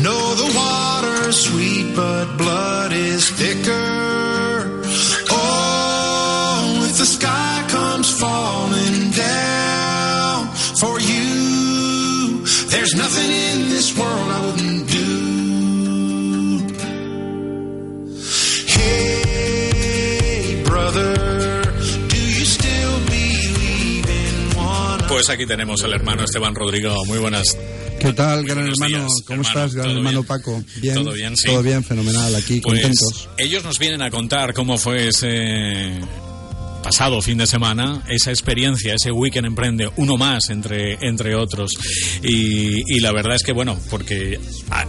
know the water's sweet, but blood is thicker. Oh, if the sky comes falling down for you, there's nothing in this world I wouldn't do. Hey, brother? Pues aquí tenemos al hermano Esteban Rodrigo. Muy buenas. ¿Qué tal, gran buenos hermano? días, ¿Cómo hermano. estás, gran ¿Todo hermano bien? Paco? Bien. Todo bien, sí. Todo bien, fenomenal. Aquí, Pues contentos. ellos nos vienen a contar cómo fue ese pasado fin de semana, esa experiencia, ese weekend emprende, uno más entre, entre otros. Y, y la verdad es que, bueno, porque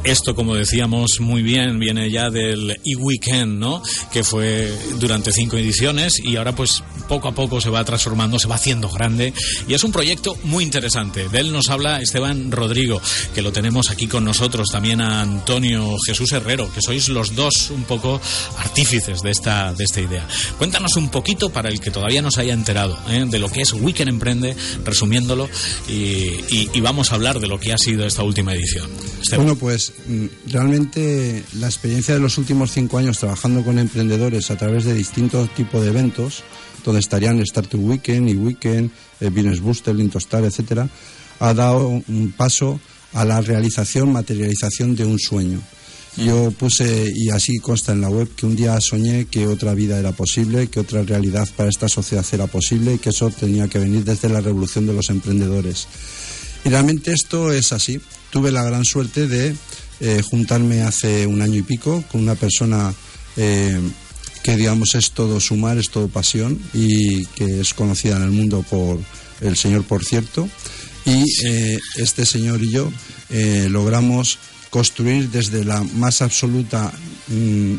esto, como decíamos muy bien, viene ya del e-weekend, ¿no? Que fue durante cinco ediciones y ahora pues poco a poco se va transformando, se va haciendo grande y es un proyecto muy interesante. De él nos habla Esteban Rodrigo, que lo tenemos aquí con nosotros, también a Antonio Jesús Herrero, que sois los dos un poco artífices de esta, de esta idea. Cuéntanos un poquito para el que todavía no se haya enterado ¿eh? de lo que es Weekend Emprende, resumiéndolo, y, y- vamos a hablar de lo que ha sido esta última edición. Bueno, pues mm, realmente la experiencia de los últimos cinco años trabajando con emprendedores a través de distintos tipos de eventos, donde estarían Startup Weekend y Weekend, eh, Business Booster, Lintostar, etcétera, ha dado un paso a la realización, materialización de un sueño. Yo puse, y así consta en la web, que un día soñé que otra vida era posible, que otra realidad para esta sociedad era posible y que eso tenía que venir desde la revolución de los emprendedores. Y realmente esto es así. Tuve la gran suerte de eh, juntarme hace un año y pico con una persona eh, que, digamos, es todo sumar, es todo pasión y que es conocida en el mundo por el señor, por cierto. Y eh, este señor y yo logramos construir desde la más absoluta, mm,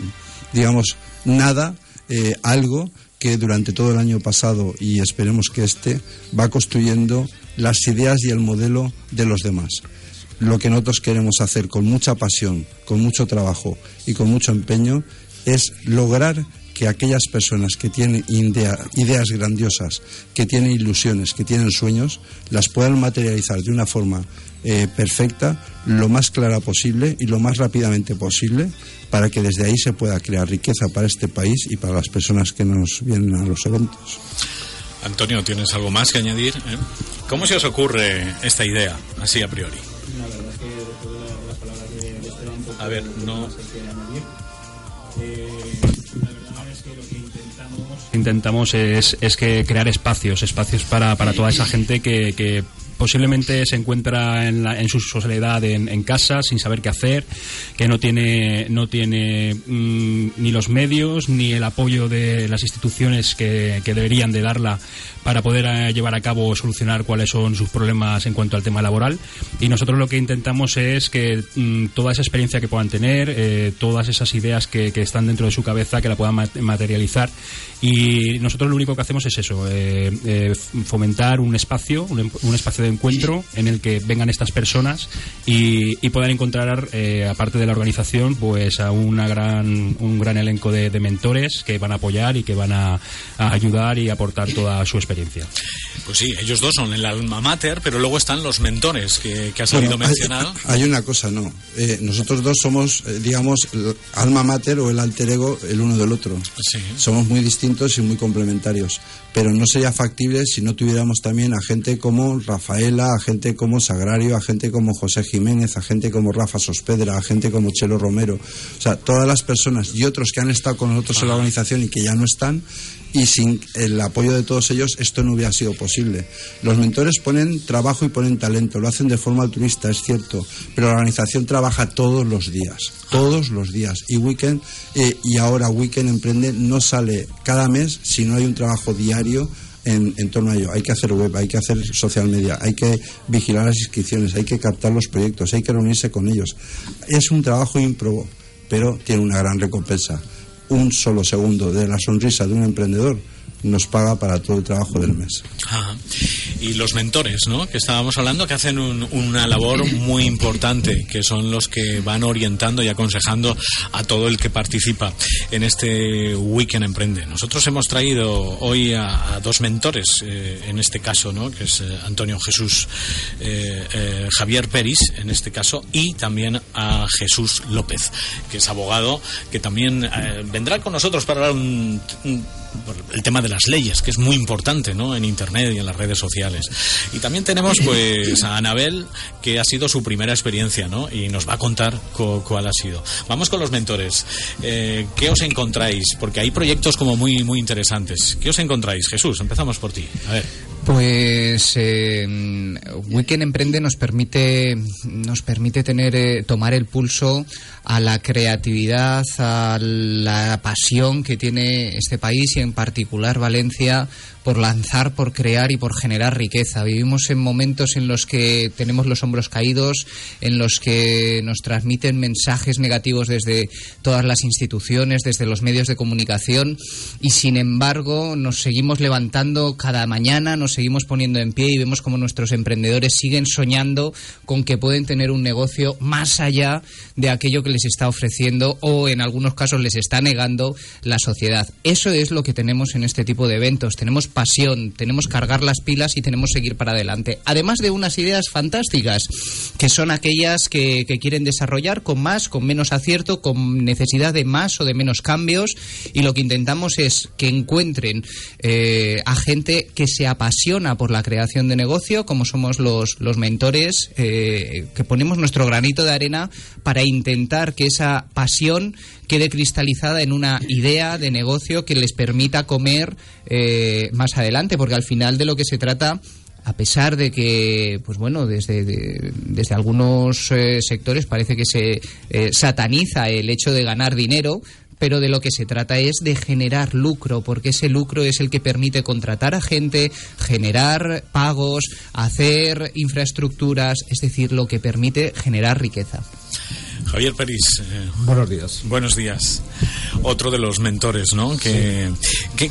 digamos, nada, eh, algo que durante todo el año pasado y esperemos que este va construyendo las ideas y el modelo de los demás. Lo que nosotros queremos hacer con mucha pasión, con mucho trabajo y con mucho empeño es lograr que aquellas personas que tienen idea- ideas grandiosas, que tienen ilusiones, que tienen sueños, las puedan materializar de una forma eh, perfecta, lo más clara posible y lo más rápidamente posible, para que desde ahí se pueda crear riqueza para este país y para las personas que nos vienen a los eventos. Antonio, ¿tienes algo más que añadir? eh? ¿Cómo se os ocurre esta idea, así a priori? A ver, no. Intentamos es, es que crear espacios, espacios para, para toda esa gente que, que posiblemente se encuentra en, la- en su soledad en, en casa sin saber qué hacer, que no tiene, no tiene mm, ni los medios ni el apoyo de las instituciones que, que deberían de darla para poder eh, llevar a cabo o solucionar cuáles son sus problemas en cuanto al tema laboral. Y nosotros lo que intentamos es que mm, toda esa experiencia que puedan tener, eh, todas esas ideas que, que están dentro de su cabeza, que la puedan ma- materializar. Y nosotros lo único que hacemos es eso, eh, eh, fomentar un espacio, un, em- un espacio de encuentro en el que vengan estas personas y, y puedan encontrar, eh, aparte de la organización, pues a una gran, un gran elenco de, de mentores que van a apoyar y que van a, a ayudar y aportar toda su experiencia. Pues sí, ellos dos son el alma mater, pero luego están los mentores que, que ha salido Bueno, hay- mencionado. Hay, una cosa, no. Eh, nosotros dos somos, eh, digamos, el alma mater o el alter ego el uno del otro. Sí. Somos muy distintos y muy complementarios. Pero no sería factible si no tuviéramos también a gente como Rafael A gente como Sagrario, a gente como José Jiménez, a gente como Rafa Sospedra, a gente como Chelo Romero. O sea, todas las personas y otros que han estado con nosotros en la organización y que ya no están, y sin el apoyo de todos ellos esto no hubiera sido posible. Los mentores ponen trabajo y ponen talento, lo hacen de forma altruista, es cierto, pero la organización trabaja todos los días, todos los días. Y Weekend, eh, y ahora Weekend Emprende no sale cada mes si no hay un trabajo diario en, en, torno a ello. Hay que hacer web, hay que hacer social media, hay que vigilar las inscripciones, hay que captar los proyectos, hay que reunirse con ellos. Es un trabajo ímprobo, pero tiene una gran recompensa un solo segundo de la sonrisa de un emprendedor nos paga para todo el trabajo del mes. Y los mentores, ¿no? Que estábamos hablando, que hacen una labor muy importante, que son los que van orientando y aconsejando a todo el que participa en este Weekend Emprende. Nosotros hemos traído hoy a, dos mentores, eh, en este caso, ¿no? Que es eh, Antonio Jesús eh, Javier Peris, en este caso, y también a Jesús López, que es abogado, que también vendrá con nosotros para hablar un el tema de las leyes, que es muy importante ¿no? en Internet y en las redes sociales. Y también tenemos pues a Anabel, que ha sido su primera experiencia ¿no? y nos va a contar cuál ha sido. Vamos con los mentores. Eh, ¿Qué os encontráis? Porque hay proyectos como muy, muy interesantes. ¿Qué os encontráis? Jesús, empezamos por ti. A ver. Pues eh, Weekend Emprende nos permite nos permite tener eh, tomar el pulso a la creatividad, a la pasión que tiene este país y en particular Valencia por lanzar, por crear y por generar riqueza. Vivimos en momentos en los que tenemos los hombros caídos, en los que nos transmiten mensajes negativos desde todas las instituciones, desde los medios de comunicación y sin embargo nos seguimos levantando cada mañana, nos seguimos poniendo en pie y vemos como nuestros emprendedores siguen soñando con que pueden tener un negocio más allá de aquello que les está ofreciendo o en algunos casos les está negando la sociedad. Eso es lo que tenemos en este tipo de eventos. Tenemos pasión, tenemos cargar las pilas y tenemos seguir para adelante. Además de unas ideas fantásticas, que son aquellas que, quieren desarrollar con más, con menos acierto, con necesidad de más o de menos cambios. Y lo que intentamos es que encuentren eh, a gente que se apasiona por la creación de negocio, como somos los, los mentores, eh, que ponemos nuestro granito de arena para intentar que esa pasión quede cristalizada en una idea de negocio que les permita comer eh, más adelante, porque al final de lo que se trata a pesar de que, pues bueno, desde, desde algunos eh, sectores parece que se sataniza el hecho de ganar dinero, pero de lo que se trata es de generar lucro, porque ese lucro es el que permite contratar a gente, generar pagos, hacer infraestructuras, es decir, lo que permite generar riqueza. Javier Peris. Eh, buenos días. Buenos días. Otro de los mentores, ¿no? Que, ¿qué,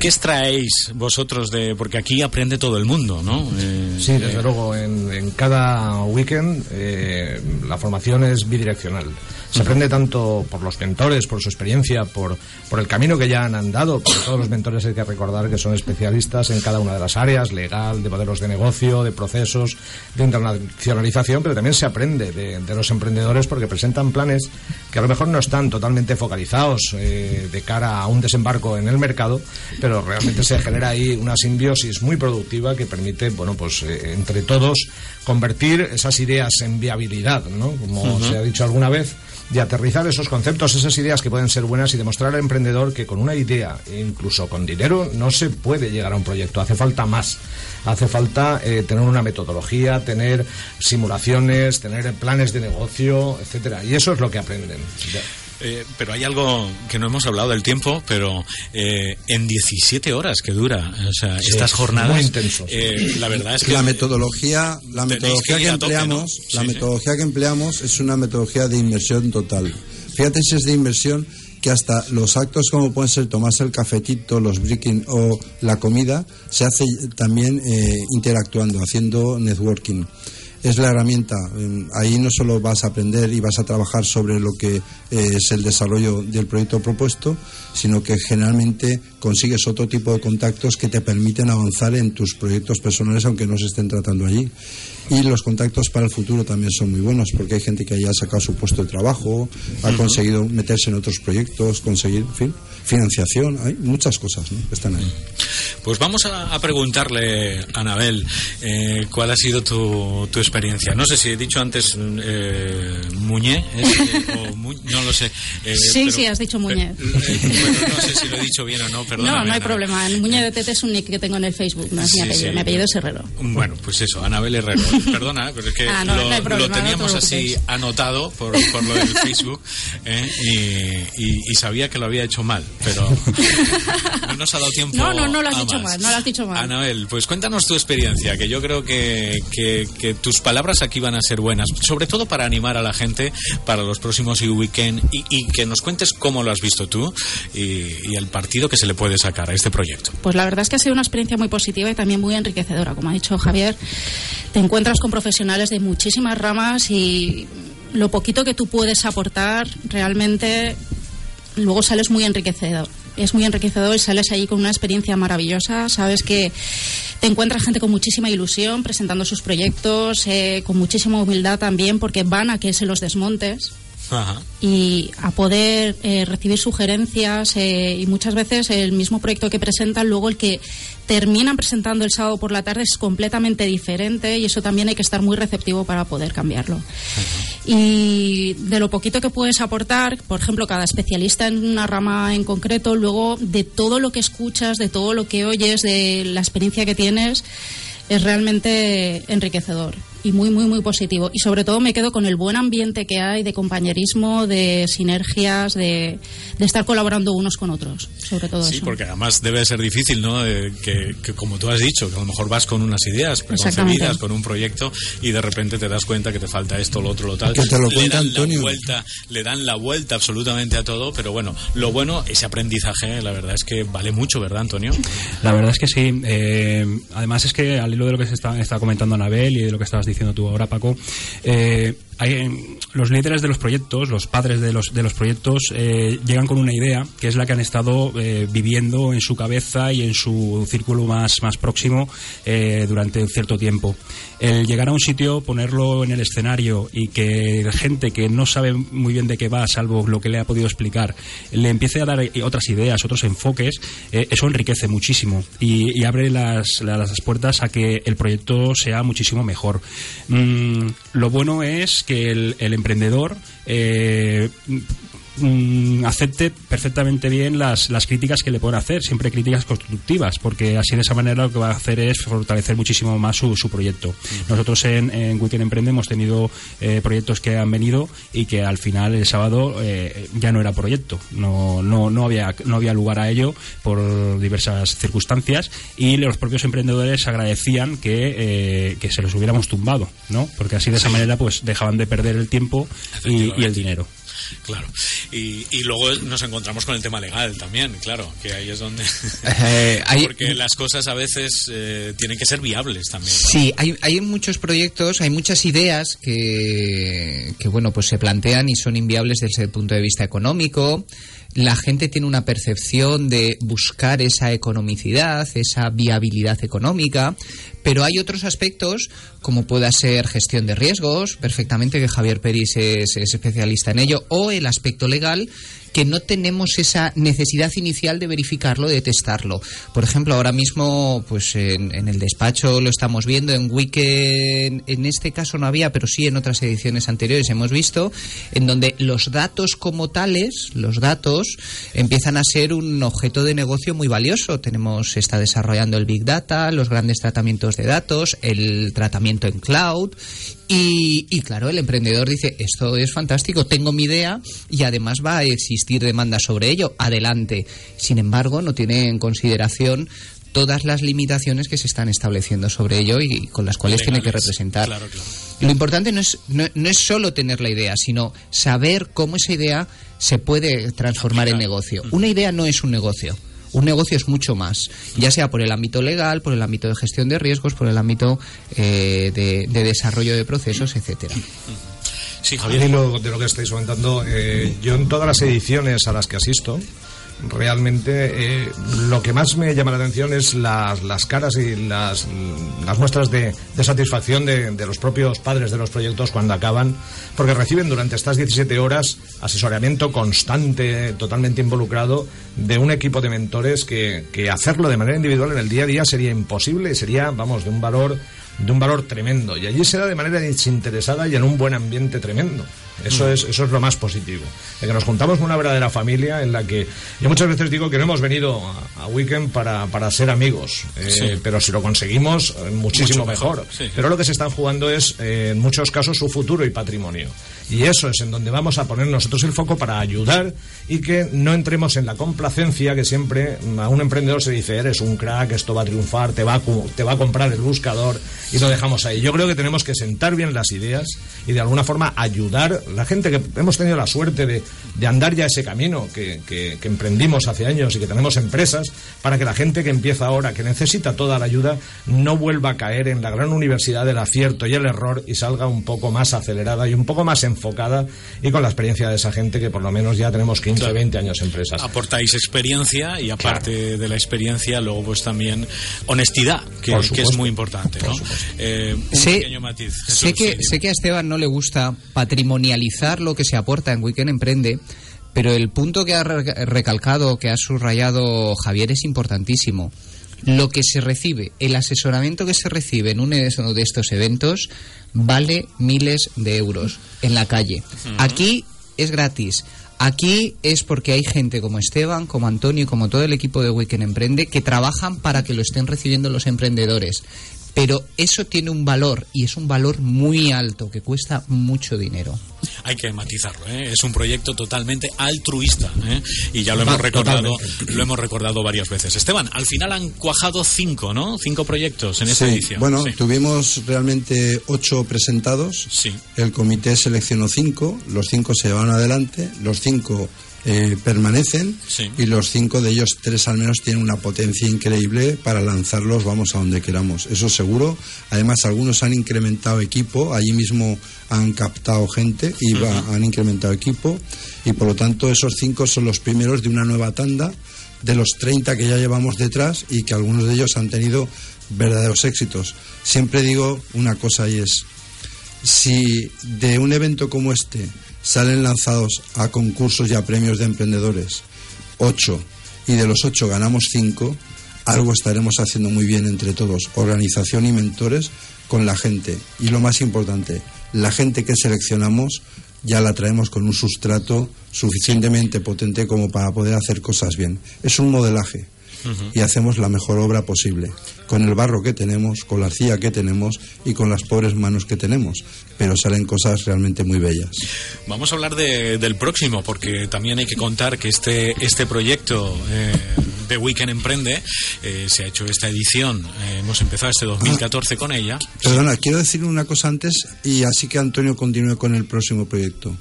extraéis vosotros de.? Porque aquí aprende todo el mundo, ¿no? Eh, sí, desde luego. En, en, cada weekend eh, la formación es bidireccional. Se aprende tanto por los mentores, por su experiencia, por, por el camino que ya han andado, porque todos los mentores hay que recordar que son especialistas en cada una de las áreas, legal, de modelos de negocio, de procesos, de internacionalización, pero también se aprende de, los emprendedores porque presentan planes que a lo mejor no están totalmente focalizados eh, de cara a un desembarco en el mercado, pero realmente se genera ahí una simbiosis muy productiva que permite, bueno, pues eh, entre todos convertir esas ideas en viabilidad, ¿no? Como se ha dicho alguna vez, de aterrizar esos conceptos, esas ideas que pueden ser buenas y demostrar al emprendedor que con una idea, incluso con dinero, no se puede llegar a un proyecto, hace falta más. Hace falta eh, tener una metodología, tener simulaciones, tener planes de negocio, etcétera. Y eso es lo que aprenden. Eh, pero hay algo que no hemos hablado del tiempo, pero eh, en 17 horas que dura o sea, estas jornadas. Eh, la verdad es que la metodología, la metodología que, empleamos, la metodología que empleamos es una metodología de inversión total. Fíjate si es de inversión que hasta los actos como pueden ser tomarse el cafetito, los breaking o la comida, se hace también interactuando, haciendo networking es la herramienta. Ahí no solo vas a aprender y vas a trabajar sobre lo que eh, es el desarrollo del proyecto propuesto, sino que generalmente consigues otro tipo de contactos que te permiten avanzar en tus proyectos personales aunque no se estén tratando allí. Y los contactos para el futuro también son muy buenos porque hay gente que ya ha sacado su puesto de trabajo, ha conseguido meterse en otros proyectos, conseguir en fin, financiación. Hay muchas cosas ¿no? que están ahí. Pues vamos a, a preguntarle a Anabel eh, cuál ha sido tu, tu, experiencia. No sé si he dicho antes eh, Muñé, o Mu, no lo sé. Eh, sí, pero, sí, has dicho Muñé. Pero, no sé si lo he dicho bien o no, perdón. No, no hay problema. Muñé de Tete es un nick que tengo en el Facebook, no es sí, mi apellido. Sí. Mi apellido es Herrero. Bueno, pues eso, Anabel Herrero. Perdona, pero es que ah, no, lo, no problema, lo, teníamos así anotado por, por lo del Facebook y, y, y, sabía que lo había hecho mal, pero no nos ha dado tiempo. No, no, no lo has dicho más. mal, no lo has dicho mal. Anabel, pues cuéntanos tu experiencia, que yo creo que, que, que, tus palabras aquí van a ser buenas, sobre todo para animar a la gente para los próximos e-weekend y, y, que nos cuentes cómo lo has visto tú y, y, el partido que se le puede sacar a este proyecto. Pues la verdad es que ha sido una experiencia muy positiva y también muy enriquecedora. Como ha dicho Javier, te encuentras con profesionales de muchísimas ramas y lo poquito que tú puedes aportar realmente luego sales muy enriquecedor es muy enriquecedor y sales allí con una experiencia maravillosa. Sabes que te encuentras gente con muchísima ilusión presentando sus proyectos, eh, con muchísima humildad también, porque van a que se los desmontes. Ajá. y a poder eh, recibir sugerencias eh, y muchas veces el mismo proyecto que presentan luego el que terminan presentando el sábado por la tarde es completamente diferente y eso también hay que estar muy receptivo para poder cambiarlo. Ajá. Y de lo poquito que puedes aportar, por ejemplo, cada especialista en una rama en concreto, luego de todo lo que escuchas, de todo lo que oyes, de la experiencia que tienes, es realmente enriquecedor y muy, muy, muy positivo. Y sobre todo me quedo con el buen ambiente que hay de compañerismo, de sinergias, de, de estar colaborando unos con otros, sobre todo sí, eso. porque además debe ser difícil, ¿no? Eh, que, que, como tú has dicho, que a lo mejor vas con unas ideas preconcebidas, con un proyecto y de repente te das cuenta que te falta esto, lo otro, lo tal. Que te lo le cuenta dan Antonio. La vuelta, le dan la vuelta absolutamente a todo, pero bueno, lo bueno, ese aprendizaje, la verdad es que vale mucho, ¿verdad, Antonio? La verdad es que sí. Eh, además es que al hilo de lo que se está, está comentando Anabel y de lo que estabas diciendo tú ahora, Paco, eh, hay, los líderes de los proyectos, los padres de los, de los proyectos, eh, llegan con una idea que es la que han estado eh, viviendo en su cabeza y en su círculo más, más próximo eh, durante un cierto tiempo. El llegar a un sitio, ponerlo en el escenario y que gente que no sabe muy bien de qué va, salvo lo que le ha podido explicar, le empiece a dar otras ideas, otros enfoques, eh, eso enriquece muchísimo y, y abre las, las, puertas a que el proyecto sea muchísimo mejor. Mm, lo bueno es que el, el emprendedor eh, mm, acepte perfectamente bien las, las críticas que le pueden hacer, siempre críticas constructivas, porque así de esa manera lo que va a hacer es fortalecer muchísimo más su, su proyecto. Nosotros en, en Weekend Emprende hemos tenido eh, proyectos que han venido y que al final el sábado eh, ya no era proyecto, no, no, no, había, no había lugar a ello por diversas circunstancias y los propios emprendedores agradecían que, eh, que se los hubiéramos tumbado, ¿no? Porque así de esa manera pues dejaban de perder el tiempo y, y el dinero. Claro. Y, y, luego nos encontramos con el tema legal también, claro, que ahí es donde... Eh, hay... Porque las cosas a veces eh, tienen que ser viables también. ¿no? Sí, hay, hay muchos proyectos, hay muchas ideas que, que, bueno, pues se plantean y son inviables desde el punto de vista económico. La gente tiene una percepción de buscar esa economicidad, esa viabilidad económica, pero hay otros aspectos como pueda ser gestión de riesgos, perfectamente que Javier Peris es, es especialista en ello, o el aspecto legal que no tenemos esa necesidad inicial de verificarlo, de testarlo. Por ejemplo, ahora mismo, pues en, en, el despacho lo estamos viendo, en Weekend, en este caso no había, pero sí en otras ediciones anteriores hemos visto, en donde los datos como tales, los datos, empiezan a ser un objeto de negocio muy valioso. Tenemos, está desarrollando el Big Data, los grandes tratamientos de datos, el tratamiento en cloud, y, y, claro, el emprendedor dice, esto es fantástico, tengo mi idea y además va a existir demanda sobre ello, adelante. Sin embargo, no tiene en consideración todas las limitaciones que se están estableciendo sobre ello y con las cuales Legales. tiene que representar. Claro, claro. Lo importante no es, no, no, es solo tener la idea, sino saber cómo esa idea se puede transformar en negocio. Una idea no es un negocio. Un negocio es mucho más, ya sea por el ámbito legal, por el ámbito de gestión de riesgos, por el ámbito eh, de, de, desarrollo de procesos, etcétera. Sí, Javier. De lo, de lo que estáis comentando, eh, yo en todas las ediciones a las que asisto, realmente eh, lo que más me llama la atención es las, las caras y las, las muestras de, satisfacción de, de los propios padres de los proyectos cuando acaban, porque reciben durante estas 17 horas asesoramiento constante, totalmente involucrado, de un equipo de mentores que, que hacerlo de manera individual en el día a día sería imposible sería, vamos, de un valor de un valor tremendo. Y allí se da de manera desinteresada y en un buen ambiente tremendo. Eso, es, eso es lo más positivo. De que nos juntamos con una verdadera familia en la que yo muchas veces digo que no hemos venido a, a Weekend para, para ser amigos, eh, Sí. pero si lo conseguimos, eh, muchísimo Mucho mejor, mejor. sí, sí. Pero lo que se están jugando es, eh, en muchos casos, su futuro y patrimonio. Y eso es en donde vamos a poner nosotros el foco para ayudar y que no entremos en la complacencia que siempre mm, a un emprendedor se dice, eres un crack, esto va a triunfar, te va a, te va a comprar el buscador y lo dejamos ahí. Yo creo que tenemos que sentar bien las ideas y de alguna forma ayudar la gente que hemos tenido la suerte de, de andar ya ese camino que, que- que emprendimos hace años y que tenemos empresas para que la gente que empieza ahora, que necesita toda la ayuda, no vuelva a caer en la gran universidad del acierto y el error y salga un poco más acelerada y un poco más enfocada y con la experiencia de esa gente que por lo menos ya tenemos 15 o 20 años empresas. aportáis experiencia y aparte de la experiencia luego pues también honestidad que, es muy importante ¿no? Eh, un Sé, pequeño matiz Jesús, sé que, sí. sé que a Esteban no le gusta patrimonializar lo que se aporta en Weekend Emprende, pero el punto que ha re- recalcado, que ha subrayado Javier es importantísimo. Lo que se recibe, el asesoramiento que se recibe en uno de estos eventos vale miles de euros en la calle. Aquí es gratis. Aquí es porque hay gente como Esteban, como Antonio y como todo el equipo de Weekend Emprende que trabajan para que lo estén recibiendo los emprendedores. Pero eso tiene un valor y es un valor muy alto que cuesta mucho dinero. hay que matizarlo ¿eh? es un proyecto totalmente altruista ¿eh? y ya lo hemos recordado totalmente. lo hemos recordado varias veces Esteban al final han cuajado cinco ¿no? cinco proyectos en esta Sí, edición bueno, Sí. tuvimos realmente ocho presentados. Sí. El comité seleccionó cinco, los cinco se van adelante, los cinco eh, permanecen Sí. y los cinco de ellos, tres al menos, tienen una potencia increíble para lanzarlos, vamos a donde queramos. Eso seguro. Además, algunos han incrementado equipo, allí mismo han captado gente y va- han incrementado equipo y por lo tanto esos cinco son los primeros de una nueva tanda de los 30 que ya llevamos detrás y que algunos de ellos han tenido verdaderos éxitos. Siempre digo una cosa y es, si de un evento como este salen lanzados a concursos y a premios de emprendedores ocho y de los ocho ganamos cinco, algo estaremos haciendo muy bien entre todos, organización y mentores con la gente. Y lo más importante, la gente que seleccionamos ya la traemos con un sustrato suficientemente potente como para poder hacer cosas bien. Es un modelaje y hacemos la mejor obra posible, con el barro que tenemos, con la arcilla que tenemos y con las pobres manos que tenemos, pero salen cosas realmente muy bellas. Vamos a hablar de- del próximo, porque también hay que contar que este, este proyecto eh, de Weekend Emprende eh, se ha hecho esta edición. eh, hemos empezado este 2014 con ella. Perdona, quiero decir una cosa antes y así que Antonio continúe con el próximo proyecto.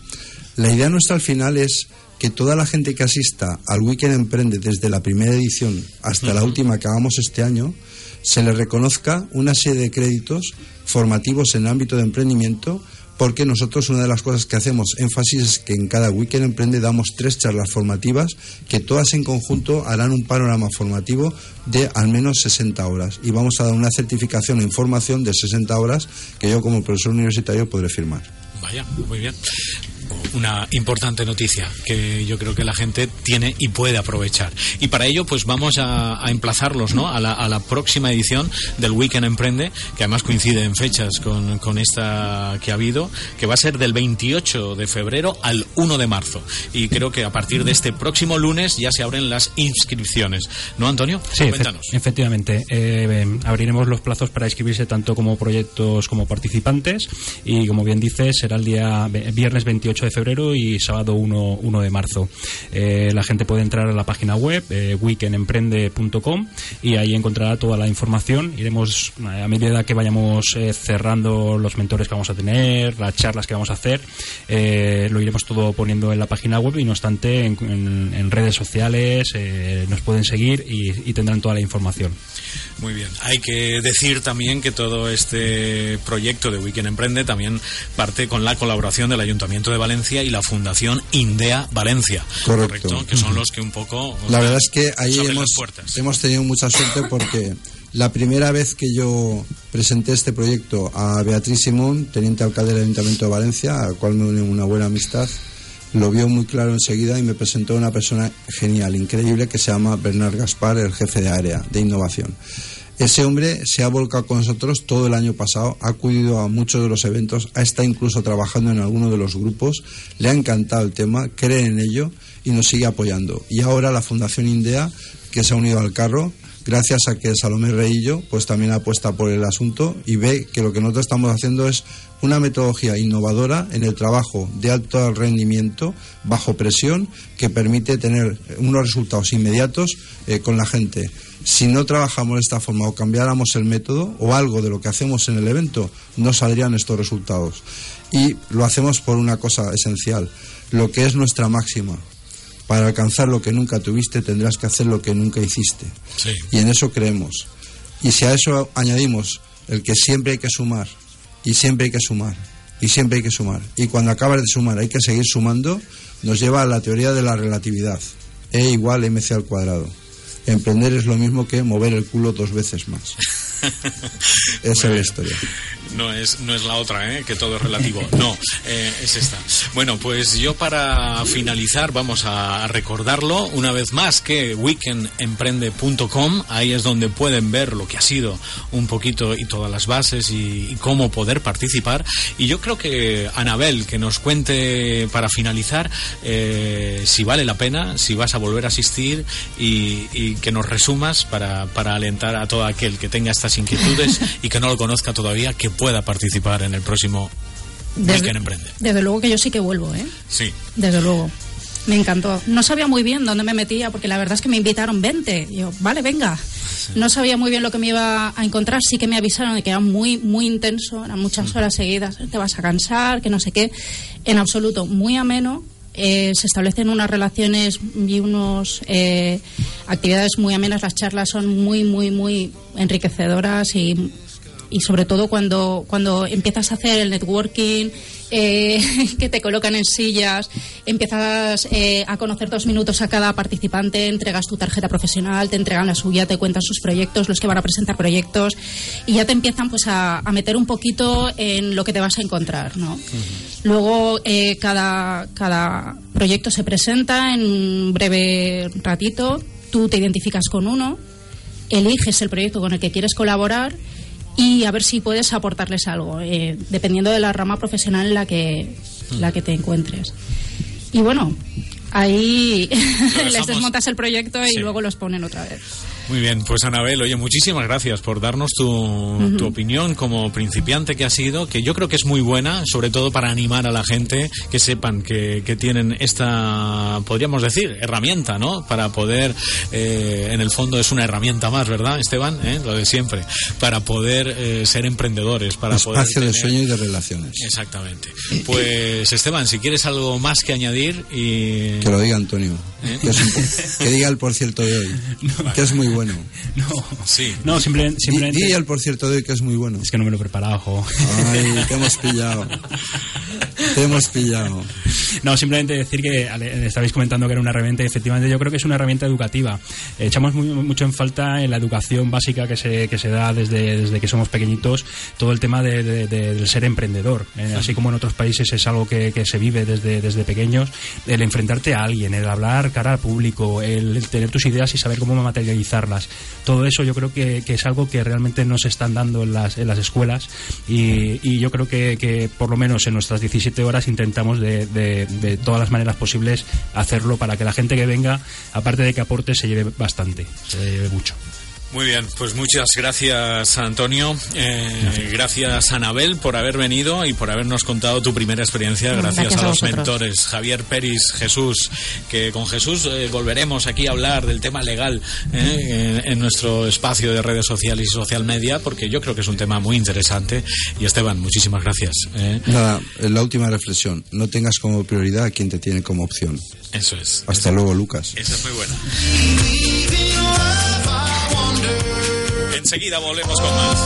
La idea nuestra al final es que toda la gente que asista al Weekend Emprende desde la primera edición hasta la última que hagamos este año, se le reconozca una serie de créditos formativos en el ámbito de emprendimiento porque nosotros una de las cosas que hacemos énfasis es que en cada Weekend Emprende damos tres charlas formativas que todas en conjunto harán un panorama formativo de al menos 60 horas y vamos a dar una certificación en formación de 60 horas que yo como profesor universitario podré firmar. Vaya, muy bien. Una importante noticia que yo creo que la gente tiene y puede aprovechar. Y para ello, pues vamos a, a emplazarlos ¿no? a, la, a la próxima edición del Weekend Emprende, que además coincide en fechas con, con esta que ha habido, que va a ser del 28 de febrero al 1 de marzo. Y creo que a partir de este próximo lunes ya se abren las inscripciones. ¿No, Antonio? Sí, efectivamente. Eh, eh, abriremos los plazos para inscribirse tanto como proyectos como participantes y, como bien dices, será el día viernes 28 de febrero y sábado 1, 1 de marzo. Eh, la gente puede entrar a la página web eh, weekendemprende.com y ahí encontrará toda la información. Iremos, eh, a medida que vayamos eh, cerrando los mentores que vamos a tener, las charlas que vamos a hacer, eh, lo iremos todo poniendo en la página web y no obstante en, en- en redes sociales eh, nos pueden seguir y, y tendrán toda la información. Muy bien. Hay que decir también que todo este proyecto de Weekend Emprende también parte con la colaboración del Ayuntamiento de Valencia Valencia y la Fundación Indea Valencia. Correcto. Que son los que un poco. La verdad es que ahí hemos, hemos tenido mucha suerte porque la primera vez que yo presenté este proyecto a Beatriz Simón, teniente alcalde del Ayuntamiento de Valencia, al cual me une una buena amistad, lo vio muy claro enseguida y me presentó una persona genial, increíble, que se llama Bernard Gaspar, el jefe de área de innovación. Ese hombre se ha volcado con nosotros todo el año pasado, ha acudido a muchos de los eventos, ha estado incluso trabajando en alguno de los grupos, le ha encantado el tema, cree en ello y nos sigue apoyando. Y ahora la Fundación Indea, que se ha unido al carro, gracias a que Salomé Reillo pues también apuesta por el asunto y ve que lo que nosotros estamos haciendo es una metodología innovadora en el trabajo de alto rendimiento bajo presión que permite tener unos resultados inmediatos eh, con la gente. Si no trabajamos de esta forma o cambiáramos el método o algo de lo que hacemos en el evento, no saldrían estos resultados. Y lo hacemos por una cosa esencial, lo que es nuestra máxima. Para alcanzar lo que nunca tuviste tendrás que hacer lo que nunca hiciste. Sí. Y en eso creemos. Y si a eso añadimos el que siempre hay que sumar, y siempre hay que sumar, y siempre hay que sumar, y cuando acabas de sumar hay que seguir sumando, nos lleva a la teoría de la relatividad. E igual mc al cuadrado. Emprender es lo mismo que mover el culo dos veces más. Esa es la bien. historia. No es, no es la otra, ¿eh? que todo es relativo. No, eh, es esta. Bueno, pues yo para finalizar vamos a recordarlo una vez más que weekendemprende.com, ahí es donde pueden ver lo que ha sido un poquito y todas las bases y, y cómo poder participar. Y yo creo que Anabel, que nos cuente para finalizar eh, si vale la pena, si vas a volver a asistir y, y que nos resumas para, para alentar a todo aquel que tenga estas inquietudes y que no lo conozca todavía, que pueda participar en el próximo Desde, Weekend Emprende. desde luego que yo sí que vuelvo, ¿eh? Sí. Desde luego. Me encantó. No sabía muy bien dónde me metía, porque la verdad es que me invitaron 20. Y yo, vale, venga. No sabía muy bien lo que me iba a encontrar. Sí que me avisaron de que era muy, muy intenso, eran muchas horas seguidas. Te vas a cansar, que no sé qué. En absoluto, muy ameno. Eh, se establecen unas relaciones y unas actividades muy amenas. Las charlas son muy, muy, muy enriquecedoras y y sobre todo cuando, cuando empiezas a hacer el networking, eh, que te colocan en sillas, empiezas eh, a conocer dos minutos a cada participante, entregas tu tarjeta profesional, te entregan la suya, te cuentan sus proyectos, los que van a presentar proyectos, y ya te empiezan pues a, a meter un poquito en lo que te vas a encontrar, ¿no? Luego eh, cada, cada proyecto se presenta en un breve ratito, tú te identificas con uno, eliges el proyecto con el que quieres colaborar y a ver si puedes aportarles algo, eh, dependiendo de la rama profesional en la que, la que te encuentres. Y bueno, ahí les desmontas el proyecto y Sí. luego los ponen otra vez. Muy bien, pues Anabel, oye, muchísimas gracias por darnos tu, tu opinión como principiante que ha sido, que yo creo que es muy buena, sobre todo para animar a la gente que sepan que, que tienen esta, podríamos decir, herramienta, ¿no? Para poder, eh, en el fondo es una herramienta más, ¿verdad, Esteban? ¿Eh? Lo de siempre, para poder eh, ser emprendedores, para poder... Espacio de tener- sueño y de relaciones. Exactamente. Pues Esteban, si quieres algo más que añadir y... Que lo diga Antonio. ¿Eh? Que, es un po- que diga el por cierto de hoy. Que es muy bueno. No, Sí. no simplemente. di el por cierto de hoy que es muy bueno. Es que no me lo he preparado, jo. Ay, te hemos pillado. Te hemos pillado. No, simplemente decir que estabais comentando que era una herramienta y efectivamente yo creo que es una herramienta educativa. Echamos muy- mucho en falta en la educación básica que se, que se da desde, desde que somos pequeñitos todo el tema de, de- de- del ser emprendedor. Eh, así como en otros países es algo que, que se vive desde, desde pequeños, el enfrentarte a alguien, el hablar cara al público, el, el tener tus ideas y saber cómo materializarlas. Todo eso yo creo que, que es algo que realmente no se están dando en las, en las escuelas y, y yo creo que, que por lo menos en nuestras 17 horas intentamos de, de- de todas las maneras posibles hacerlo para que la gente que venga, aparte de que aporte, se lleve bastante, se lleve mucho. Muy bien, pues muchas gracias Antonio, eh, gracias Anabel por haber venido y por habernos contado tu primera experiencia, gracias, Gracias a, a los mentores Javier Peris, Jesús, que con Jesús eh, volveremos aquí a hablar del tema legal eh, en, en nuestro espacio de redes sociales y social media, porque yo creo que es un tema muy interesante. Y Esteban, muchísimas gracias. eh. Nada, la última reflexión. No tengas como prioridad a quien te tiene como opción. Eso es. Hasta luego, Lucas. Esa es muy buena. Enseguida volvemos con más.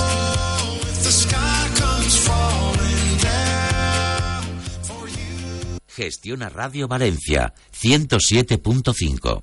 Gestiona Radio Valencia 107.5.